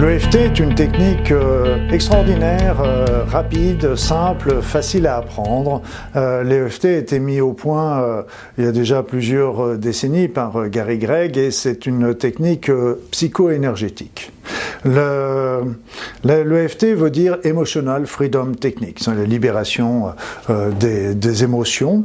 L'EFT est une technique euh, extraordinaire, euh, rapide, simple, facile à apprendre. Euh, L'EFT a été mis au point il y a déjà plusieurs décennies par Gary Gregg et c'est une technique psycho-énergétique. L'EFT veut dire Emotional Freedom Technique, c'est la libération des, des, émotions.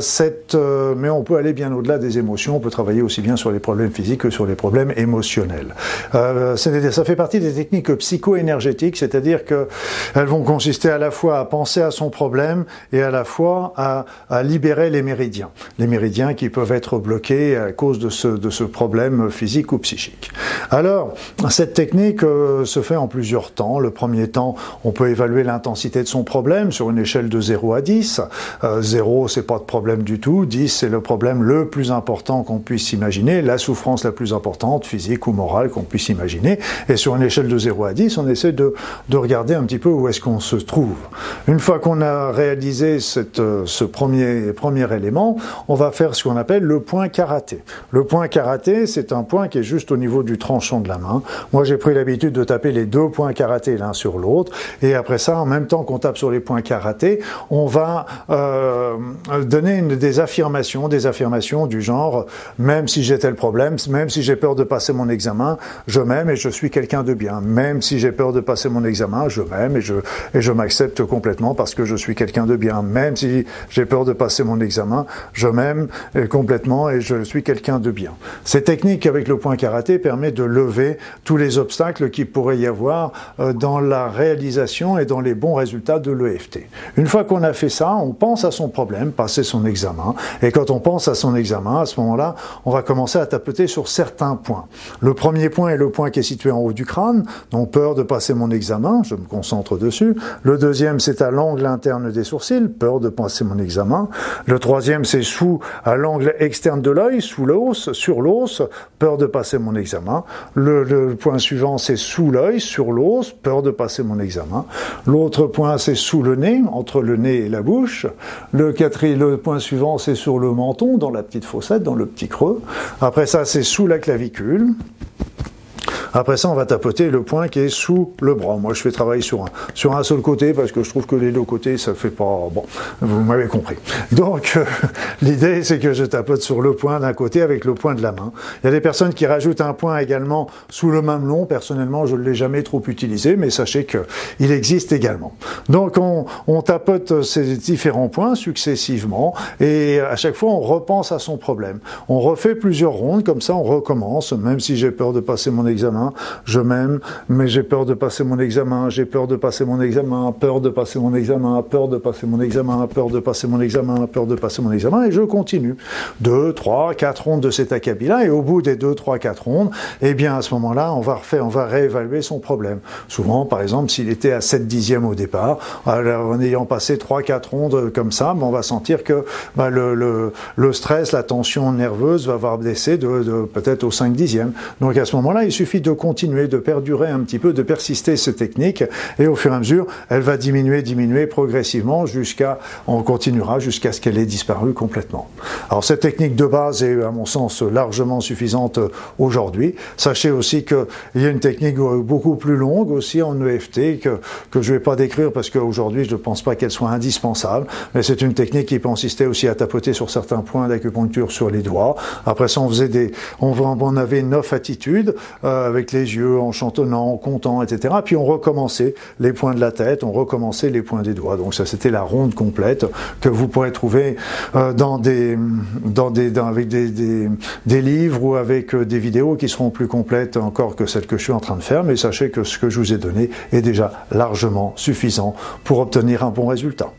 Cette, mais on peut aller bien au-delà des émotions, on peut travailler aussi bien sur les problèmes physiques que sur les problèmes émotionnels. ça fait partie des techniques psycho-énergétiques, c'est-à-dire qu'elles vont consister à la fois à penser à son problème et à la fois à, à, libérer les méridiens. Les méridiens qui peuvent être bloqués à cause de ce, de ce problème physique ou psychique. Alors, cette technique euh, se fait en plusieurs temps. Le premier temps, on peut évaluer l'intensité de son problème sur une échelle de 0 à 10. Euh, 0, c'est pas de problème du tout. 10, c'est le problème le plus important qu'on puisse imaginer, la souffrance la plus importante, physique ou morale qu'on puisse imaginer. Et sur une échelle de 0 à 10, on essaie de, de regarder un petit peu où est-ce qu'on se trouve. Une fois qu'on a réalisé cette, euh, ce premier, premier élément, on va faire ce qu'on appelle le point karaté. Le point karaté, c'est un point qui est juste au niveau du tranchant de la main. Moi, pris l'habitude de taper les deux points karaté l'un sur l'autre, et après ça, en même temps qu'on tape sur les points karaté, on va euh, donner une, des affirmations, des affirmations du genre, même si j'ai tel problème, même si j'ai peur de passer mon examen, je m'aime et je suis quelqu'un de bien. Même si j'ai peur de passer mon examen, je m'aime et je, et je m'accepte complètement parce que je suis quelqu'un de bien. Même si j'ai peur de passer mon examen, je m'aime complètement et je suis quelqu'un de bien. Cette technique avec le point karaté permet de lever tous les obstacles qui pourrait y avoir euh, dans la réalisation et dans les bons résultats de l'EFT. Une fois qu'on a fait ça, on pense à son problème, passer son examen, et quand on pense à son examen, à ce moment-là, on va commencer à tapoter sur certains points. Le premier point est le point qui est situé en haut du crâne, donc peur de passer mon examen, je me concentre dessus. Le deuxième, c'est à l'angle interne des sourcils, peur de passer mon examen. Le troisième, c'est sous, à l'angle externe de l'œil, sous l'os, sur l'os, peur de passer mon examen. Le point suivant, c'est sous l'œil, sur l'os, peur de passer mon examen. L'autre point, c'est sous le nez, entre le nez et la bouche. Le quatrième, le point suivant, c'est sur le menton, dans la petite fossette, dans le petit creux. Après ça, c'est sous la clavicule. Après ça, on va tapoter le point qui est sous le bras. Moi, je fais travailler sur un, sur un seul côté parce que je trouve que les deux côtés, ça fait pas. Bon, vous m'avez compris. Donc, euh, l'idée, c'est que je tapote sur le point d'un côté avec le point de la main. Il y a des personnes qui rajoutent un point également sous le mamelon. Personnellement, je ne l'ai jamais trop utilisé, mais sachez qu'il existe également. Donc, on, on tapote ces différents points successivement et à chaque fois, on repense à son problème. On refait plusieurs rondes, comme ça, on recommence, même si j'ai peur de passer mon examen je m'aime, mais j'ai peur de passer mon examen, j'ai peur de passer mon examen, peur de passer mon examen, peur de passer mon examen, peur de passer mon examen, peur de passer mon examen, et je continue. Deux, trois, quatre rondes de cet acabit-là, et au bout des deux, trois, quatre rondes, eh bien, à ce moment-là, on va refaire, on va réévaluer son problème. Souvent, par exemple, s'il était à 7 dixièmes au départ, en ayant passé trois, quatre rondes comme ça, ben, on va sentir que ben, le, stress, la tension nerveuse va avoir baissé de, de peut-être au 5 dixième. Donc à ce moment-là, il suffit de continuer, de perdurer un petit peu, de persister cette technique, et au fur et à mesure, elle va diminuer, diminuer progressivement jusqu'à, on continuera jusqu'à ce qu'elle ait disparu complètement. Alors cette technique de base est, à mon sens, largement suffisante aujourd'hui. Sachez aussi qu'il y a une technique beaucoup plus longue aussi en EFT que, que je ne vais pas décrire parce qu'aujourd'hui, je ne pense pas qu'elle soit indispensable, mais c'est une technique qui consistait aussi à tapoter sur certains points d'acupuncture sur les doigts. Après ça, on faisait des, on, on avait neuf attitudes, euh, avec les yeux, en chantonnant, en comptant, etc. Puis on recommençait les points de la tête, on recommençait les points des doigts. Donc ça, c'était la ronde complète que vous pourrez trouver euh, dans des, dans des, dans, avec des, des, des, livres ou avec euh, des vidéos qui seront plus complètes encore que celles que je suis en train de faire. Mais sachez que ce que je vous ai donné est déjà largement suffisant pour obtenir un bon résultat.